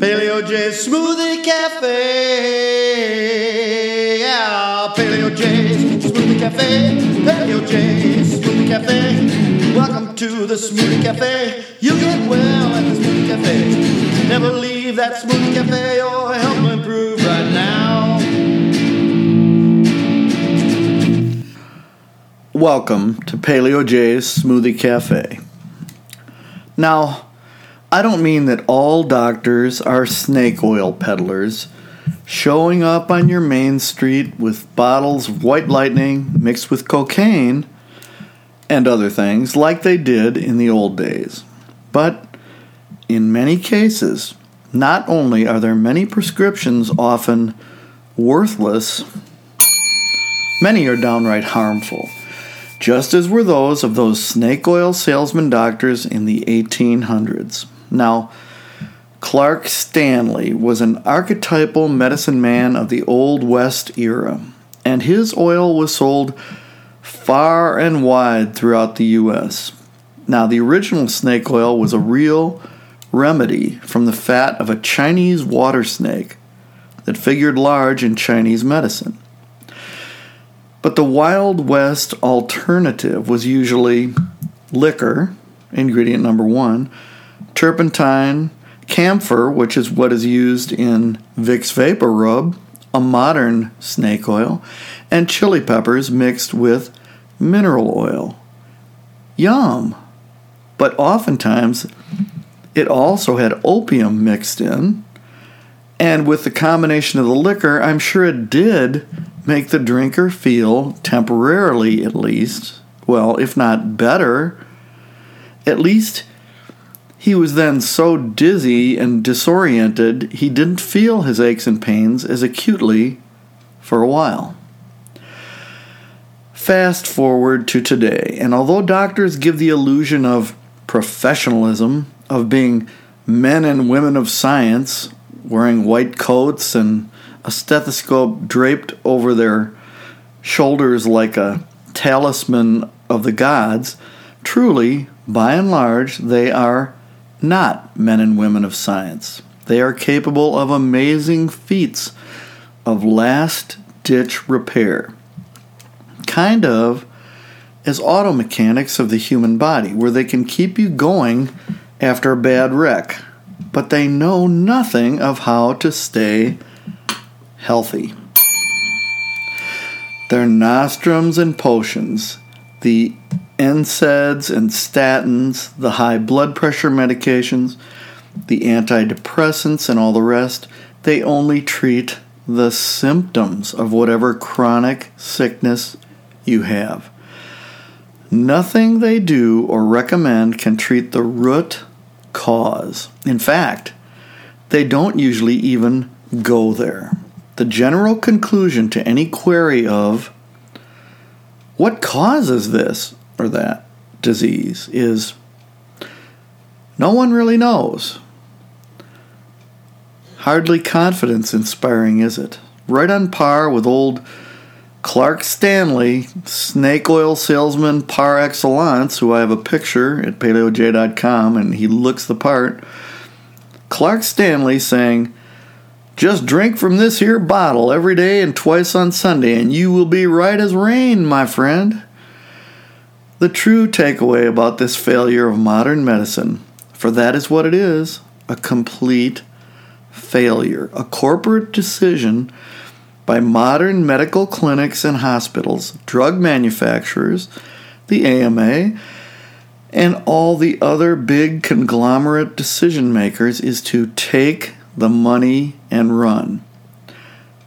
Paleo J Smoothie Cafe. Yeah, Paleo J Smoothie Cafe. Paleo J Smoothie Cafe. Welcome to the Smoothie Cafe. You get well at the Smoothie Cafe. Never leave that Smoothie Cafe or help improve right now. Welcome to Paleo J's Smoothie Cafe. Now, I don't mean that all doctors are snake oil peddlers showing up on your main street with bottles of white lightning mixed with cocaine and other things like they did in the old days. But in many cases, not only are there many prescriptions often worthless, many are downright harmful just as were those of those snake oil salesman doctors in the 1800s. Now, Clark Stanley was an archetypal medicine man of the Old West era, and his oil was sold far and wide throughout the U.S. Now, the original snake oil was a real remedy from the fat of a Chinese water snake that figured large in Chinese medicine. But the Wild West alternative was usually liquor, ingredient number one, turpentine, camphor, which is what is used in Vicks Vapor Rub, a modern snake oil, and chili peppers mixed with mineral oil. Yum! But oftentimes it also had opium mixed in, and with the combination of the liquor, I'm sure it did make the drinker feel, temporarily at least, well, if not better, at least he was then so dizzy and disoriented he didn't feel his aches and pains as acutely for a while. Fast forward to today, and although doctors give the illusion of professionalism, of being men and women of science, wearing white coats and a stethoscope draped over their shoulders like a talisman of the gods, truly, by and large, they are not men and women of science. They are capable of amazing feats of last ditch repair. Kind of as auto mechanics of the human body, where they can keep you going after a bad wreck, but they know nothing of how to stay healthy. Their nostrums and potions, the NSAIDs and statins, the high blood pressure medications, the antidepressants, and all the rest, they only treat the symptoms of whatever chronic sickness you have. Nothing they do or recommend can treat the root cause. In fact, they don't usually even go there the general conclusion to any query of what causes this or that disease is no one really knows. Hardly confidence inspiring, is it? Right on par with old Clark Stanley, snake oil salesman par excellence, who I have a picture at paleoj.com and he looks the part. Clark Stanley saying, just drink from this here bottle every day and twice on Sunday, and you will be right as rain, my friend. The true takeaway about this failure of modern medicine, for that is what it is a complete failure, a corporate decision by modern medical clinics and hospitals, drug manufacturers, the AMA, and all the other big conglomerate decision makers is to take the money and run.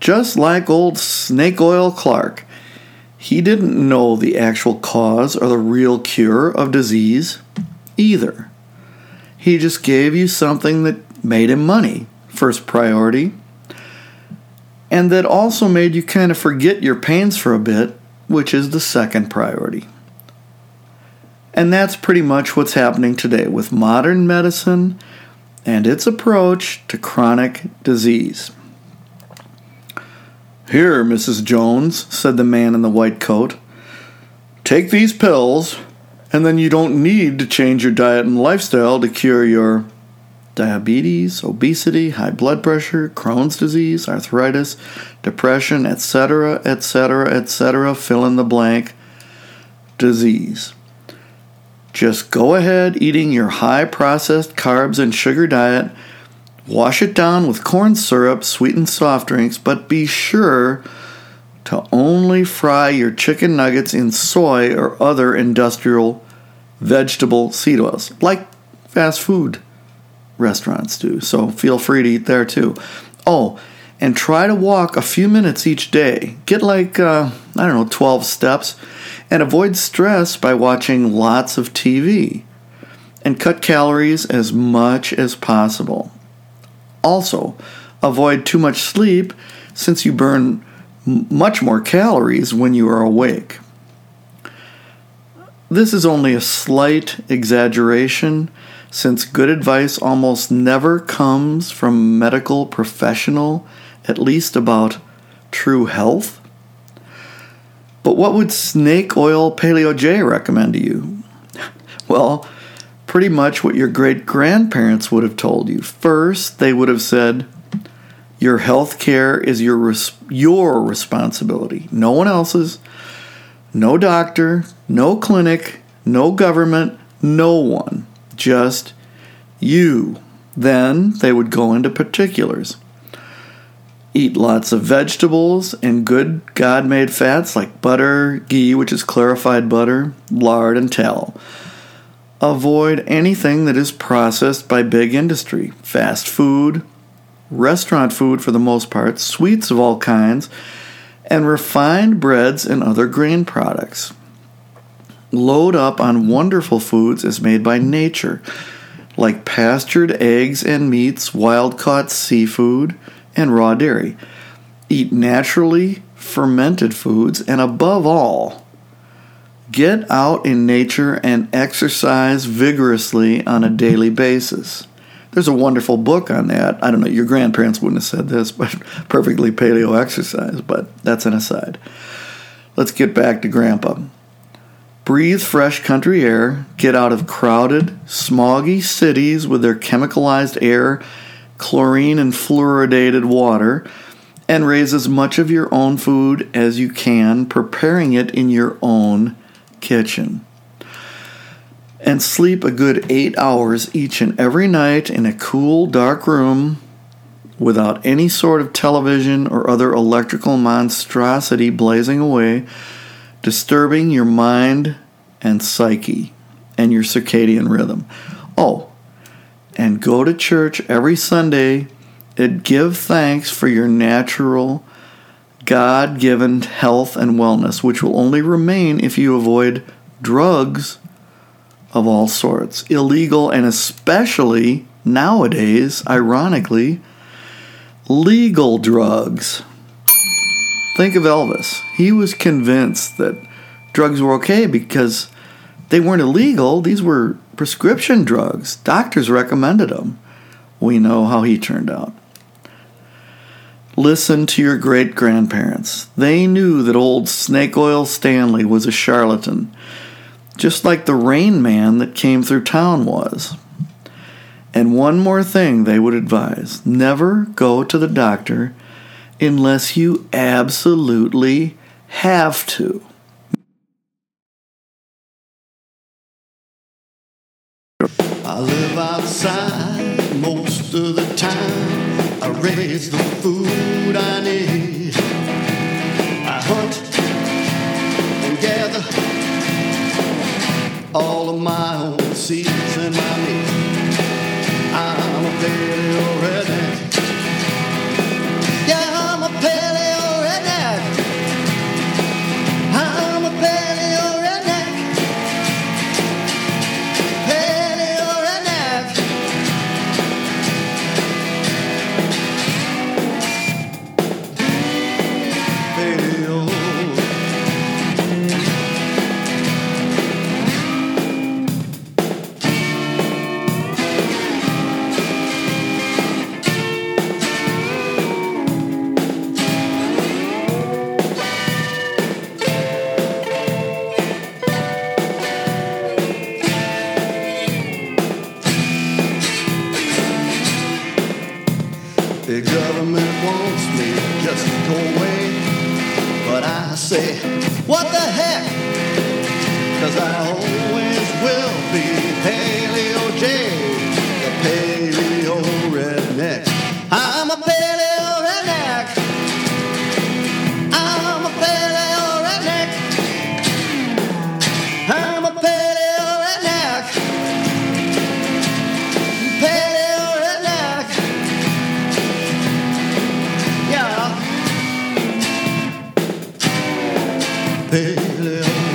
Just like old Snake Oil Clark, he didn't know the actual cause or the real cure of disease either. He just gave you something that made him money, first priority, and that also made you kind of forget your pains for a bit, which is the second priority. And that's pretty much what's happening today with modern medicine and its approach to chronic disease. Here, Mrs. Jones, said the man in the white coat, take these pills, and then you don't need to change your diet and lifestyle to cure your diabetes, obesity, high blood pressure, Crohn's disease, arthritis, depression, etc., etc., etc., fill in the blank disease. Just go ahead eating your high processed carbs and sugar diet. Wash it down with corn syrup, sweetened soft drinks, but be sure to only fry your chicken nuggets in soy or other industrial vegetable seed oils, like fast food restaurants do. So feel free to eat there too. Oh, and try to walk a few minutes each day. Get like, uh, I don't know, 12 steps. And avoid stress by watching lots of TV. And cut calories as much as possible. Also, avoid too much sleep since you burn much more calories when you are awake. This is only a slight exaggeration since good advice almost never comes from medical professional, at least about true health. But what would Snake Oil Paleo J recommend to you? Well, pretty much what your great grandparents would have told you. First, they would have said, Your health care is your, res- your responsibility, no one else's. No doctor, no clinic, no government, no one. Just you. Then they would go into particulars. Eat lots of vegetables and good God made fats like butter, ghee, which is clarified butter, lard, and tallow. Avoid anything that is processed by big industry, fast food, restaurant food for the most part, sweets of all kinds, and refined breads and other grain products. Load up on wonderful foods as made by nature, like pastured eggs and meats, wild caught seafood, and raw dairy. Eat naturally fermented foods, and above all, get out in nature and exercise vigorously on a daily basis. There's a wonderful book on that. I don't know, your grandparents wouldn't have said this, but perfectly paleo exercise, but that's an aside. Let's get back to Grandpa. Breathe fresh country air, get out of crowded, smoggy cities with their chemicalized air, chlorine and fluoridated water, and raise as much of your own food as you can, preparing it in your own kitchen and sleep a good eight hours each and every night in a cool, dark room without any sort of television or other electrical monstrosity blazing away, disturbing your mind and psyche and your circadian rhythm. Oh, and go to church every Sunday and give thanks for your natural, God given health and wellness, which will only remain if you avoid drugs of all sorts, illegal and especially nowadays, ironically, legal drugs. Think of Elvis. He was convinced that drugs were okay because they weren't illegal, these were prescription drugs. Doctors recommended them. We know how he turned out. Listen to your great grandparents. They knew that old Snake Oil Stanley was a charlatan just like the rain man that came through town was. And one more thing they would advise never go to the doctor unless you absolutely have to. I live outside most of the time. I raise the food I need. I hunt and gather all of my own seeds and my meat. I'm a paleo redneck. Cause I always will be Paleo J, the Paleo Redneck. I'm a Paleo Redneck. I'm a Paleo Redneck. I'm a Paleo Redneck. Paleo Redneck. Yeah. Paleo